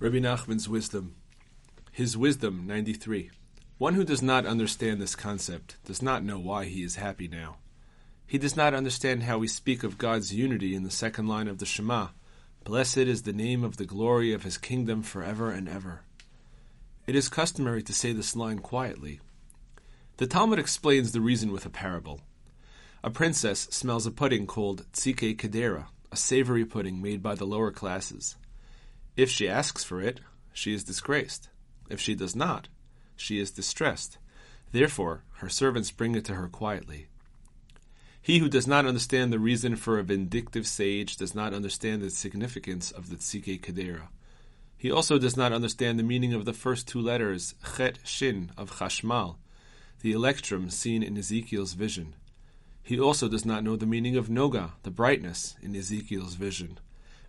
Rabbi Nachman's wisdom. His wisdom, 93. One who does not understand this concept does not know why he is happy now. He does not understand how we speak of God's unity in the second line of the Shema. Blessed is the name of the glory of his kingdom forever and ever. It is customary to say this line quietly. The Talmud explains the reason with a parable. A princess smells a pudding called tzike kedera, a savory pudding made by the lower classes. If she asks for it, she is disgraced. If she does not, she is distressed. Therefore, her servants bring it to her quietly. He who does not understand the reason for a vindictive sage does not understand the significance of the tzike kedera. He also does not understand the meaning of the first two letters, chet shin, of chashmal, the electrum seen in Ezekiel's vision. He also does not know the meaning of noga, the brightness, in Ezekiel's vision,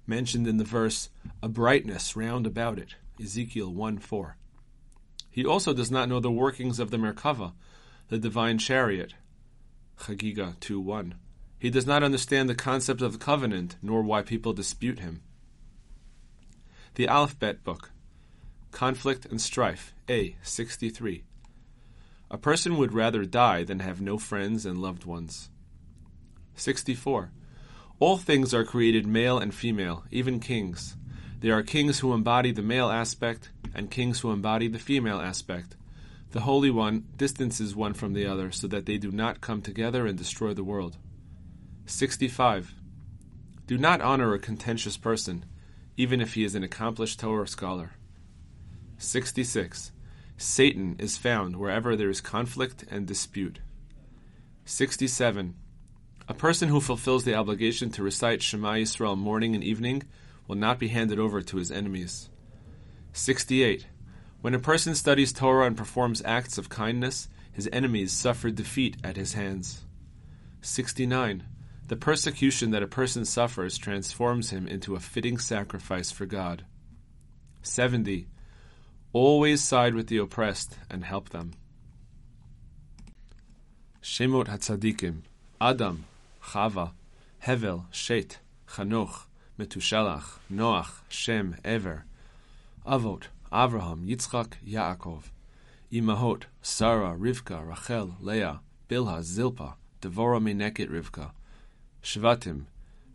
mentioned in the verse, a brightness round about it, Ezekiel 1 4. He also does not know the workings of the Merkava, the divine chariot, Chagiga 2 1. He does not understand the concept of the covenant, nor why people dispute him. The Alphabet Book, Conflict and Strife, A 63. A person would rather die than have no friends and loved ones. 64. All things are created male and female, even kings. There are kings who embody the male aspect and kings who embody the female aspect. The Holy One distances one from the other so that they do not come together and destroy the world. 65. Do not honor a contentious person, even if he is an accomplished Torah scholar. 66. Satan is found wherever there is conflict and dispute. 67. A person who fulfills the obligation to recite Shema Yisrael morning and evening will not be handed over to his enemies. 68. When a person studies Torah and performs acts of kindness, his enemies suffer defeat at his hands. 69. The persecution that a person suffers transforms him into a fitting sacrifice for God. 70. Always side with the oppressed and help them. Shemot Hatzadikim Adam, חווה, הבל, שית, חנוך, מתושלח, נוח, שם, עבר. אבות, אברהם, יצחק, יעקב. אמהות, שרה, רבקה, רחל, לאה, בלהה, זילפה, דבורה מנקת רבקה. שבטים,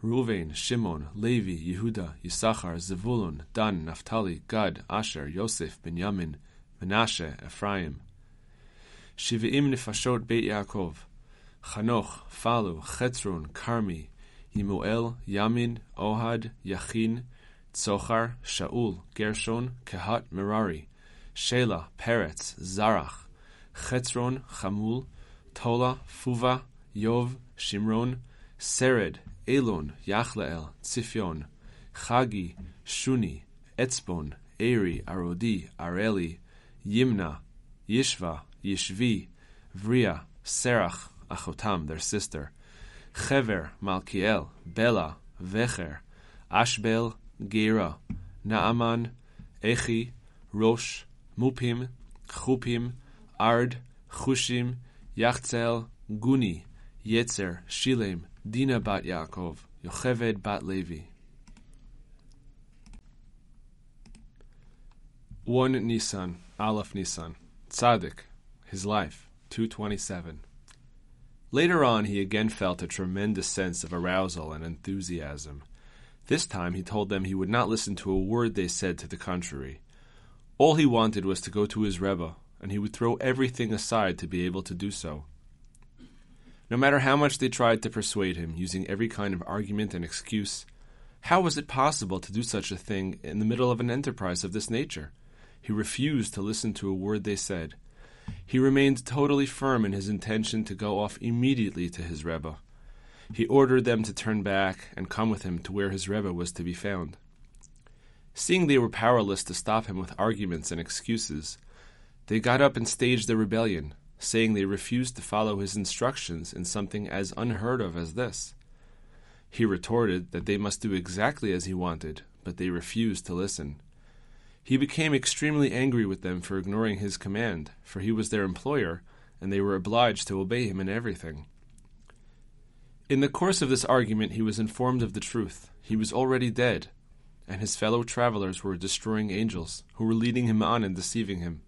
ראובן, שמעון, לוי, יהודה, יששכר, זבולון, דן, נפתלי, גד, אשר, יוסף, בנימין, מנשה, אפרים. שבעים נפשות בית יעקב. חנוך, פלו, חצרון, כרמי, ימואל, ימין, אוהד, יכין, צוחר, שאול, גרשון, קהת מררי, שלה, פרץ, זרח, חצרון, חמול, טולה, פובה, יוב, שמרון, סרד, אילון, יחלאל, צפיון, חגי, שוני, אצבון, ערי, ערודי, ערלי, ימנה, ישבה, ישבי, בריה, סרח, Achotam, their sister, Chever, Malkiel, Bela, Vecher, Ashbel, Gera, Naaman, Echi, Rosh, Mupim, Chupim, Ard, Chushim, Yachzel, Guni, Yetzer, Shilem, Dina bat Yaakov, Yocheved bat Levi. 1 Nisan, Aleph Nisan, Tzaddik, his life, 227. Later on, he again felt a tremendous sense of arousal and enthusiasm. This time, he told them he would not listen to a word they said to the contrary. All he wanted was to go to his Rebbe, and he would throw everything aside to be able to do so. No matter how much they tried to persuade him, using every kind of argument and excuse, how was it possible to do such a thing in the middle of an enterprise of this nature? He refused to listen to a word they said. He remained totally firm in his intention to go off immediately to his Rebbe. He ordered them to turn back and come with him to where his Rebbe was to be found. Seeing they were powerless to stop him with arguments and excuses, they got up and staged a rebellion, saying they refused to follow his instructions in something as unheard of as this. He retorted that they must do exactly as he wanted, but they refused to listen. He became extremely angry with them for ignoring his command, for he was their employer, and they were obliged to obey him in everything. In the course of this argument, he was informed of the truth. He was already dead, and his fellow travelers were destroying angels, who were leading him on and deceiving him.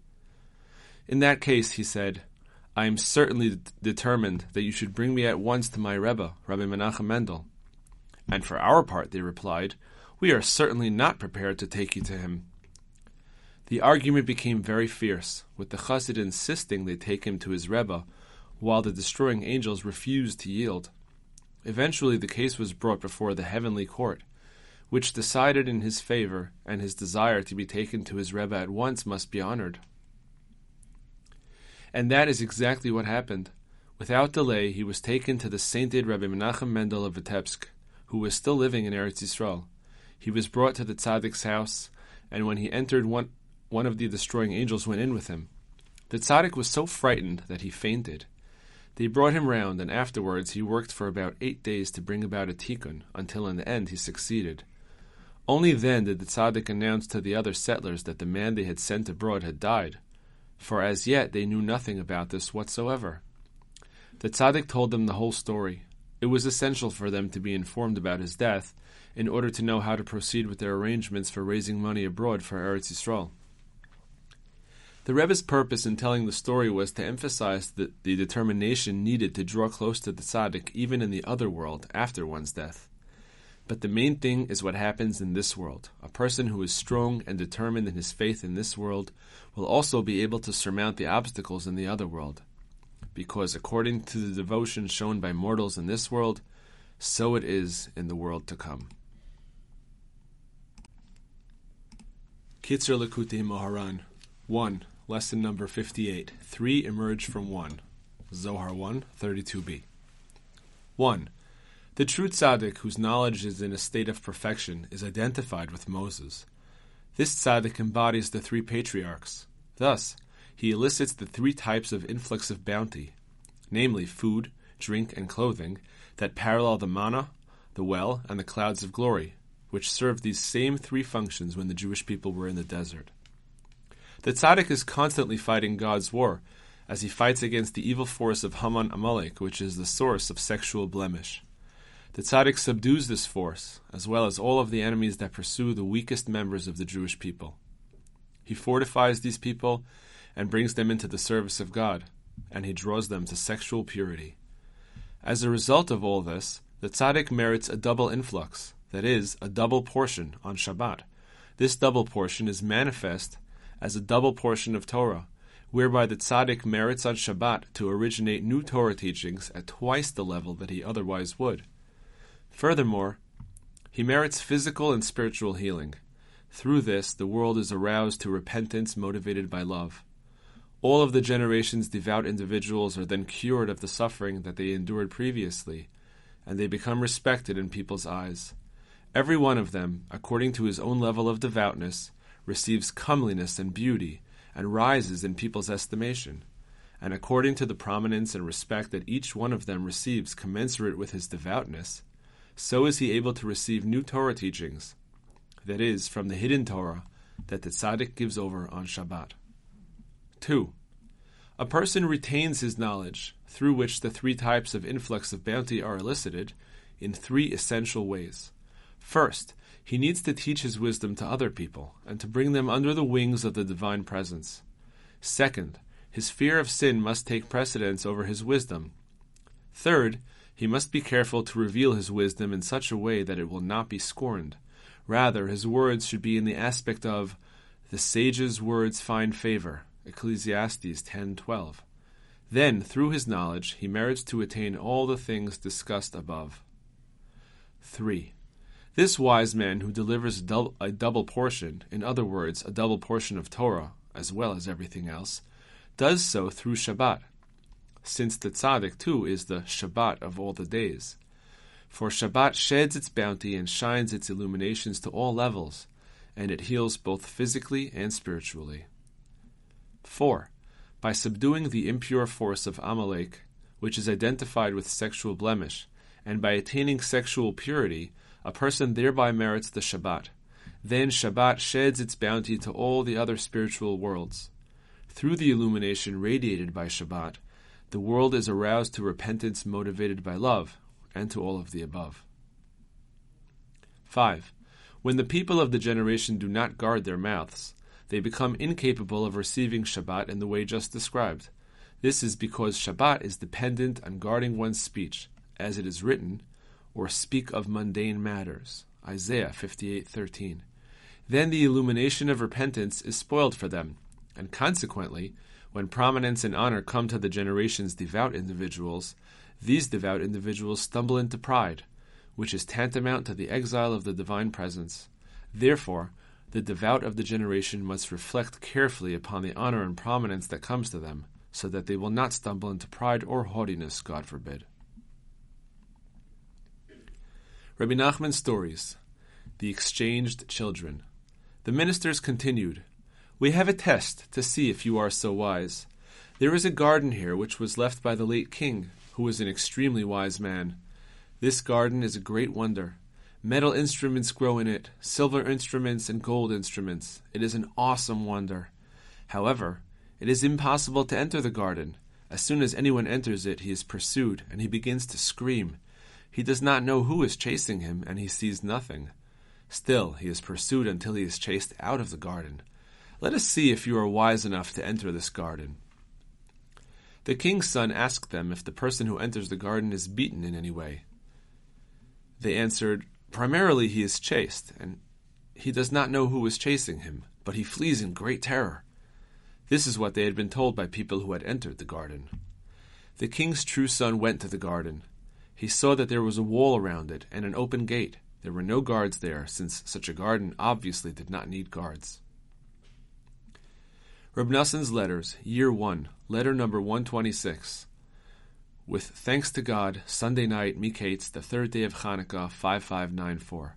In that case, he said, I am certainly d- determined that you should bring me at once to my Rebbe, Rabbi Menachem Mendel. And for our part, they replied, we are certainly not prepared to take you to him. The argument became very fierce, with the Chassid insisting they take him to his Rebbe, while the destroying angels refused to yield. Eventually, the case was brought before the heavenly court, which decided in his favor, and his desire to be taken to his Rebbe at once must be honored. And that is exactly what happened. Without delay, he was taken to the sainted Rabbi Menachem Mendel of Vitebsk, who was still living in Eretz Yisrael. He was brought to the tzaddik's house, and when he entered, one, one of the destroying angels went in with him. The tzaddik was so frightened that he fainted. They brought him round, and afterwards he worked for about eight days to bring about a tikkun, until in the end he succeeded. Only then did the tzaddik announce to the other settlers that the man they had sent abroad had died, for as yet they knew nothing about this whatsoever. The tzaddik told them the whole story. It was essential for them to be informed about his death in order to know how to proceed with their arrangements for raising money abroad for Eretz Yisrael. The Rebbe's purpose in telling the story was to emphasize the, the determination needed to draw close to the tzaddik even in the other world after one's death. But the main thing is what happens in this world. A person who is strong and determined in his faith in this world will also be able to surmount the obstacles in the other world. Because according to the devotion shown by mortals in this world, so it is in the world to come. Kitzur Likutei Moharan 1. Lesson number 58. Three emerge from one. Zohar 1, 32b. 1. The true tzaddik, whose knowledge is in a state of perfection, is identified with Moses. This tzaddik embodies the three patriarchs. Thus, he elicits the three types of influx of bounty, namely food, drink, and clothing, that parallel the manna, the well, and the clouds of glory, which served these same three functions when the Jewish people were in the desert. The tzaddik is constantly fighting God's war, as he fights against the evil force of Haman Amalek, which is the source of sexual blemish. The tzaddik subdues this force, as well as all of the enemies that pursue the weakest members of the Jewish people. He fortifies these people and brings them into the service of God, and he draws them to sexual purity. As a result of all this, the tzaddik merits a double influx, that is, a double portion on Shabbat. This double portion is manifest as a double portion of Torah, whereby the tzaddik merits on Shabbat to originate new Torah teachings at twice the level that he otherwise would. Furthermore, he merits physical and spiritual healing. Through this, the world is aroused to repentance motivated by love. All of the generation's devout individuals are then cured of the suffering that they endured previously, and they become respected in people's eyes. Every one of them, according to his own level of devoutness, receives comeliness and beauty, and rises in people's estimation. And according to the prominence and respect that each one of them receives commensurate with his devoutness, so is he able to receive new Torah teachings, that is, from the hidden Torah that the tzaddik gives over on Shabbat. 2. A person retains his knowledge, through which the three types of influx of bounty are elicited, in three essential ways. First, he needs to teach his wisdom to other people, and to bring them under the wings of the divine presence. Second, his fear of sin must take precedence over his wisdom. Third, he must be careful to reveal his wisdom in such a way that it will not be scorned. Rather, his words should be in the aspect of the sage's words find favor. Ecclesiastes 10:12. Then, through his knowledge, he merits to attain all the things discussed above. 3. This wise man who delivers a double portion, in other words, a double portion of Torah, as well as everything else, does so through Shabbat, since the tzaddik too is the Shabbat of all the days. For Shabbat sheds its bounty and shines its illuminations to all levels, and it heals both physically and spiritually. 4. By subduing the impure force of Amalek, which is identified with sexual blemish, and by attaining sexual purity, a person thereby merits the Shabbat. Then Shabbat sheds its bounty to all the other spiritual worlds. Through the illumination radiated by Shabbat, the world is aroused to repentance motivated by love, and to all of the above. 5. When the people of the generation do not guard their mouths, they become incapable of receiving Shabbat in the way just described. This is because Shabbat is dependent on guarding one's speech, as it is written, or speak of mundane matters. Isaiah 58:13. Then the illumination of repentance is spoiled for them, and consequently, when prominence and honor come to the generation's devout individuals, these devout individuals stumble into pride, which is tantamount to the exile of the divine presence. Therefore, the devout of the generation must reflect carefully upon the honor and prominence that comes to them, so that they will not stumble into pride or haughtiness, God forbid. Rabbi Nachman's stories, the exchanged children. The ministers continued, We have a test to see if you are so wise. There is a garden here which was left by the late king, who was an extremely wise man. This garden is a great wonder. Metal instruments grow in it, silver instruments and gold instruments. It is an awesome wonder. However, it is impossible to enter the garden. As soon as anyone enters it, he is pursued, and he begins to scream. He does not know who is chasing him, and he sees nothing. Still, he is pursued until he is chased out of the garden. Let us see if you are wise enough to enter this garden. The king's son asked them if the person who enters the garden is beaten in any way. They answered, Primarily he is chased, and he does not know who is chasing him, but he flees in great terror. This is what they had been told by people who had entered the garden. The king's true son went to the garden. He saw that there was a wall around it and an open gate. There were no guards there, since such a garden obviously did not need guards. Reb Letters, Year 1, Letter number 126 with thanks to God, Sunday night, Miketz, the third day of Hanukkah, 5594.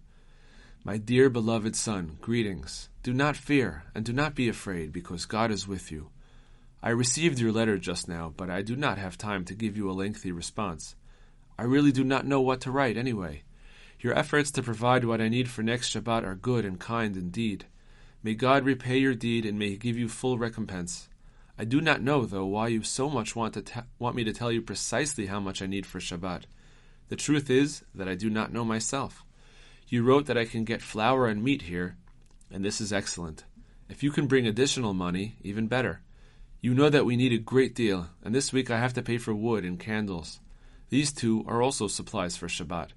My dear beloved son, greetings. Do not fear, and do not be afraid, because God is with you. I received your letter just now, but I do not have time to give you a lengthy response. I really do not know what to write anyway. Your efforts to provide what I need for next Shabbat are good and kind indeed. May God repay your deed and may He give you full recompense. I do not know, though, why you so much want to want me to tell you precisely how much I need for Shabbat. The truth is that I do not know myself. You wrote that I can get flour and meat here, and this is excellent. If you can bring additional money, even better. You know that we need a great deal, and this week I have to pay for wood and candles. These two are also supplies for Shabbat.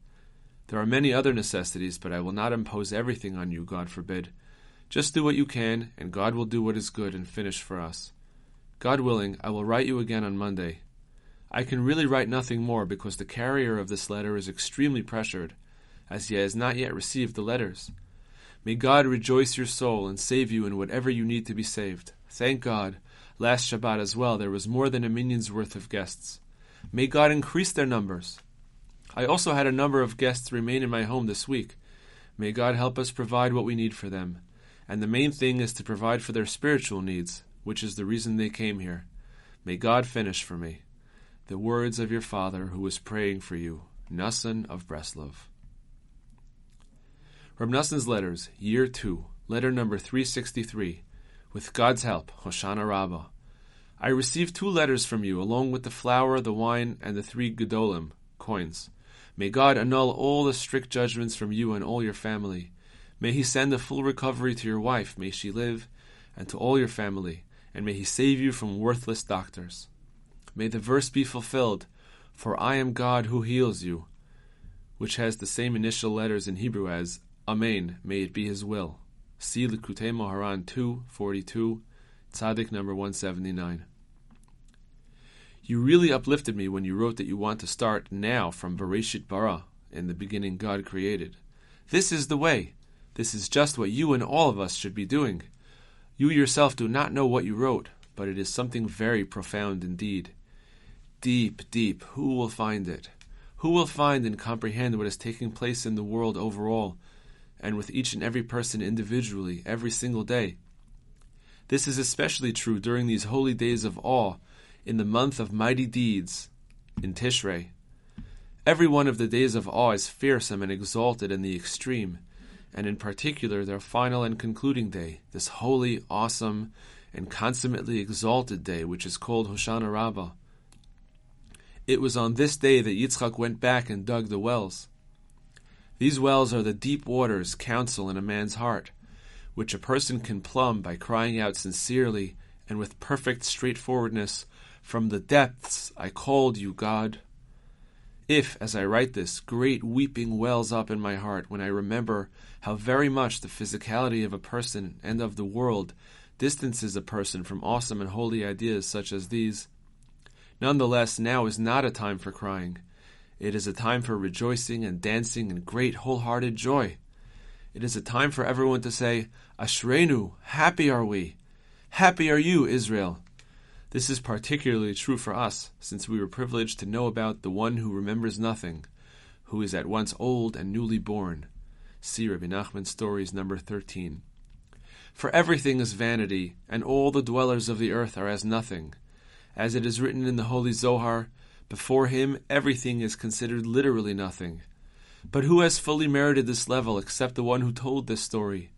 There are many other necessities, but I will not impose everything on you, God forbid. Just do what you can, and God will do what is good and finish for us. God willing, I will write you again on Monday. I can really write nothing more because the carrier of this letter is extremely pressured, as he has not yet received the letters. May God rejoice your soul and save you in whatever you need to be saved. Thank God, last Shabbat as well there was more than a minyan's worth of guests. May God increase their numbers. I also had a number of guests remain in my home this week. May God help us provide what we need for them. And the main thing is to provide for their spiritual needs, which is the reason they came here. May God finish for me the words of your father who was praying for you, Noson of Breslov. Reb Noson's Letters, Year 2, Letter number 363, with God's help, Hoshana Rabbah. I received two letters from you, along with the flour, the wine, and the three gedolim, coins. May God annul all the strict judgments from you and all your family. May He send a full recovery to your wife, may she live, and to all your family and may he save you from worthless doctors. May the verse be fulfilled, for I am God who heals you, which has the same initial letters in Hebrew as Amen, may it be his will. See Likutei Moharan 242, Tzaddik number 179. You really uplifted me when you wrote that you want to start now from Bereshit Bara, in the beginning God created. This is the way. This is just what you and all of us should be doing. You yourself do not know what you wrote, but it is something very profound indeed. Deep, deep, who will find it? Who will find and comprehend what is taking place in the world overall, and with each and every person individually, every single day? This is especially true during these holy days of awe, in the month of mighty deeds, in Tishrei. Every one of the days of awe is fearsome and exalted in the extreme and in particular their final and concluding day, this holy, awesome, and consummately exalted day, which is called Hoshana Rabbah. It was on this day that Yitzchak went back and dug the wells. These wells are the deep waters counsel in a man's heart, which a person can plumb by crying out sincerely and with perfect straightforwardness, From the depths I called you, God. If, as I write this, great weeping wells up in my heart when I remember how very much the physicality of a person and of the world distances a person from awesome and holy ideas such as these, nonetheless, now is not a time for crying. It is a time for rejoicing and dancing in great wholehearted joy. It is a time for everyone to say, Ashrenu, happy are we. Happy are you, Israel. This is particularly true for us, since we were privileged to know about the one who remembers nothing, who is at once old and newly born. See Rabbi Nachman's Stories number 13. For everything is vanity, and all the dwellers of the earth are as nothing. As it is written in the Holy Zohar, before him everything is considered literally nothing. But who has fully merited this level except the one who told this story?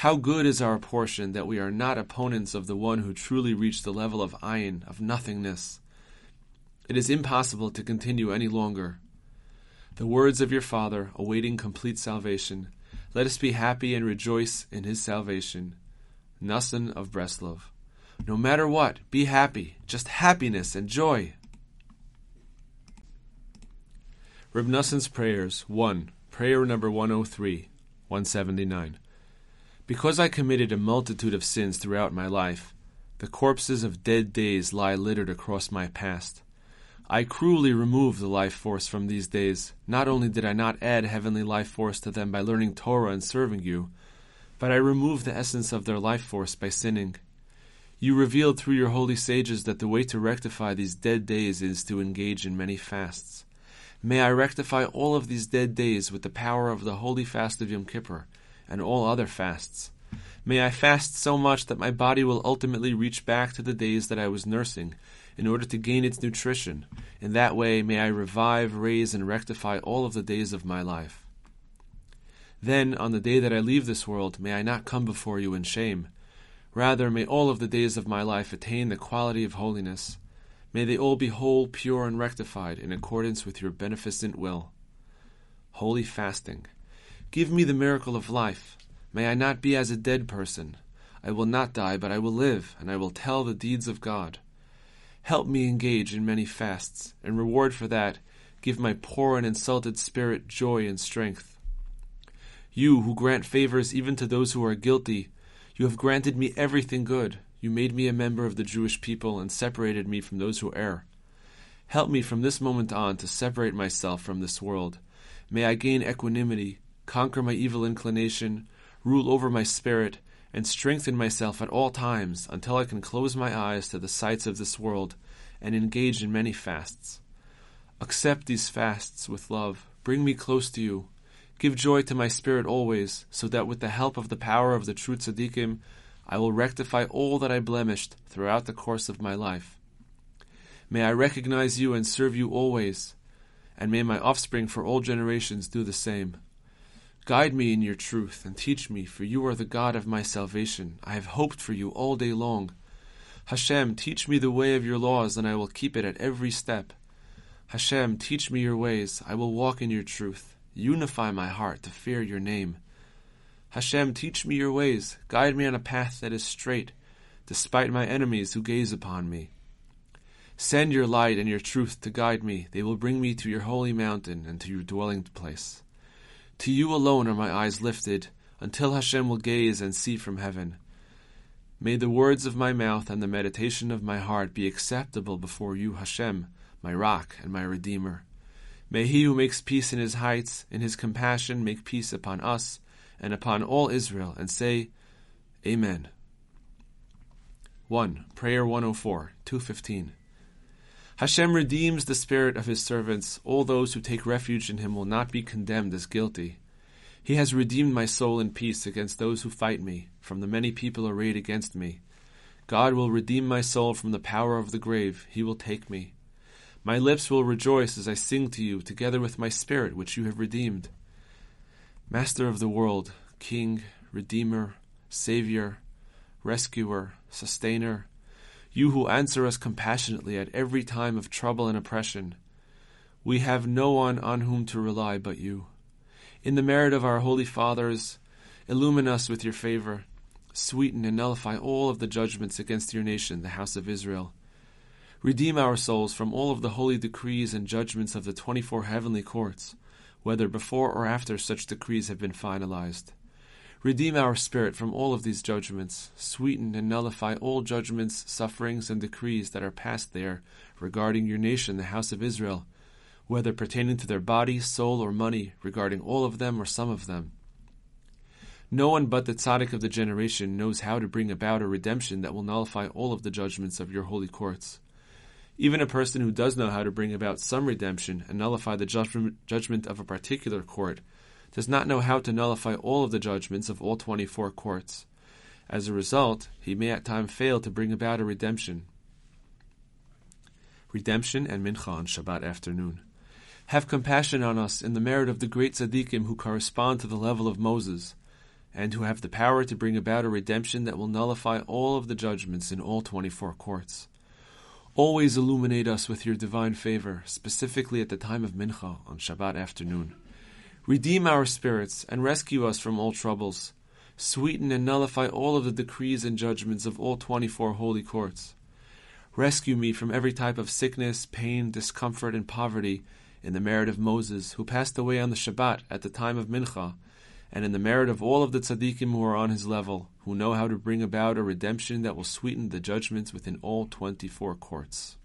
How good is our portion that we are not opponents of the one who truly reached the level of ayin, of nothingness. It is impossible to continue any longer. The words of your Father, awaiting complete salvation, let us be happy and rejoice in his salvation. Noson of Breslov. No matter what, be happy, just happiness and joy. Reb Noson's Prayers 1. Prayer number 103, 179. Because I committed a multitude of sins throughout my life, the corpses of dead days lie littered across my past. I cruelly removed the life force from these days. Not only did I not add heavenly life force to them by learning Torah and serving you, but I removed the essence of their life force by sinning. You revealed through your holy sages that the way to rectify these dead days is to engage in many fasts. May I rectify all of these dead days with the power of the holy fast of Yom Kippur and all other fasts. May I fast so much that my body will ultimately reach back to the days that I was nursing in order to gain its nutrition. In that way, may I revive, raise, and rectify all of the days of my life. Then, on the day that I leave this world, may I not come before you in shame. Rather, may all of the days of my life attain the quality of holiness. May they all be whole, pure, and rectified in accordance with your beneficent will. Holy fasting. Give me the miracle of life. May I not be as a dead person. I will not die, but I will live, and I will tell the deeds of God. Help me engage in many fasts, and reward for that, give my poor and insulted spirit joy and strength. You, who grant favors even to those who are guilty, you have granted me everything good. You made me a member of the Jewish people and separated me from those who err. Help me from this moment on to separate myself from this world. May I gain equanimity, conquer my evil inclination, rule over my spirit, and strengthen myself at all times until I can close my eyes to the sights of this world and engage in many fasts. Accept these fasts with love. Bring me close to you. Give joy to my spirit always, so that with the help of the power of the true tzaddikim, I will rectify all that I blemished throughout the course of my life. May I recognize you and serve you always, and may my offspring for all generations do the same. Guide me in your truth and teach me, for you are the God of my salvation. I have hoped for you all day long. Hashem, teach me the way of your laws, and I will keep it at every step. Hashem, teach me your ways. I will walk in your truth. Unify my heart to fear your name. Hashem, teach me your ways. Guide me on a path that is straight, despite my enemies who gaze upon me. Send your light and your truth to guide me. They will bring me to your holy mountain and to your dwelling place. To you alone are my eyes lifted, until Hashem will gaze and see from heaven. May the words of my mouth and the meditation of my heart be acceptable before you, Hashem, my rock and my redeemer. May he who makes peace in his heights, in his compassion, make peace upon us and upon all Israel, and say, Amen. 1. Prayer 104, 215. Hashem redeems the spirit of his servants. All those who take refuge in him will not be condemned as guilty. He has redeemed my soul in peace against those who fight me, from the many people arrayed against me. God will redeem my soul from the power of the grave. He will take me. My lips will rejoice as I sing to you, together with my spirit, which you have redeemed. Master of the world, King, Redeemer, Savior, Rescuer, Sustainer, you who answer us compassionately at every time of trouble and oppression. We have no one on whom to rely but you. In the merit of our holy fathers, illumine us with your favor. Sweeten and nullify all of the judgments against your nation, the house of Israel. Redeem our souls from all of the holy decrees and judgments of the twenty four heavenly courts, whether before or after such decrees have been finalized. Redeem our spirit from all of these judgments, sweeten and nullify all judgments, sufferings, and decrees that are passed there regarding your nation, the house of Israel, whether pertaining to their body, soul, or money, regarding all of them or some of them. No one but the tzaddik of the generation knows how to bring about a redemption that will nullify all of the judgments of your holy courts. Even a person who does know how to bring about some redemption and nullify the judgment of a particular court does not know how to nullify all of the judgments of all 24 courts. As a result, he may at times fail to bring about a redemption. Redemption and Mincha on Shabbat afternoon. Have compassion on us in the merit of the great tzaddikim who correspond to the level of Moses, and who have the power to bring about a redemption that will nullify all of the judgments in all 24 courts. Always illuminate us with your divine favor, specifically at the time of Mincha on Shabbat afternoon. Redeem our spirits and rescue us from all troubles. Sweeten and nullify all of the decrees and judgments of all 24 holy courts. Rescue me from every type of sickness, pain, discomfort, and poverty in the merit of Moses, who passed away on the Shabbat at the time of Mincha, and in the merit of all of the tzaddikim who are on his level, who know how to bring about a redemption that will sweeten the judgments within all 24 courts.